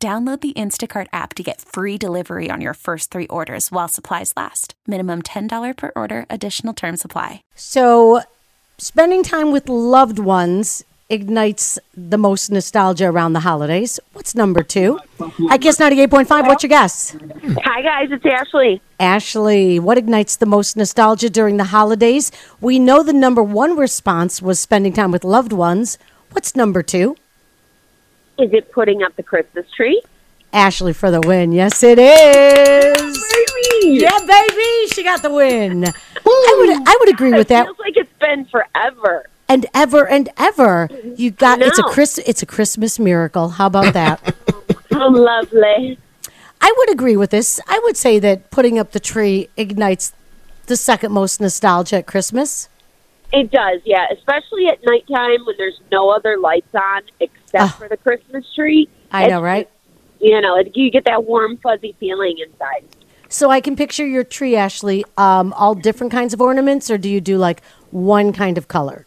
Download the Instacart app to get free delivery on your first three orders while supplies last. Minimum $10 per order, additional term supply. So, spending time with loved ones ignites the most nostalgia around the holidays. What's number two? I guess 98.5. What's your guess? Hi, guys. It's Ashley. Ashley, what ignites the most nostalgia during the holidays? We know the number one response was spending time with loved ones. What's number two? Is it putting up the Christmas tree? Ashley for the win. Yes, it is. Yeah, baby, she got the win. I would, I would agree with It that. feels like it's been forever. And ever and ever, you got it's a. Chris, it's a Christmas miracle. How about that? How lovely. I would agree with this. I would say that putting up the tree ignites the second most nostalgia at Christmas. It does, yeah. Especially at nighttime when there's no other lights on except Ah. for the Christmas tree. I know, right? You know, it, you get that warm, fuzzy feeling inside. So I can picture your tree, Ashley. Um, all different kinds of ornaments, or do you do like one kind of color?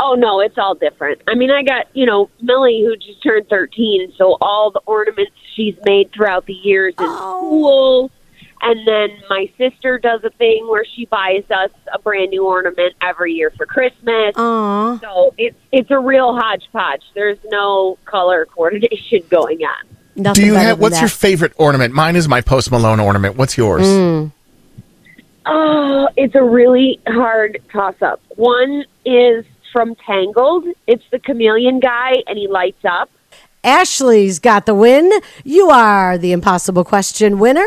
Oh no, it's all different. I mean, I got you know Millie who just turned thirteen, so all the ornaments she's made throughout the years is Oh. cool. And then my sister does a thing where she buys us a brand new ornament every year for Christmas. Aw. So it's it's a real hodgepodge. There's no color coordination going on. Nothing Do you have what's that. your favorite ornament? Mine is my Post Malone ornament. What's yours? Mm. Oh, it's a really hard toss up. One is from Tangled. It's the chameleon guy, and he lights up. Ashley's got the win. You are the impossible question winner.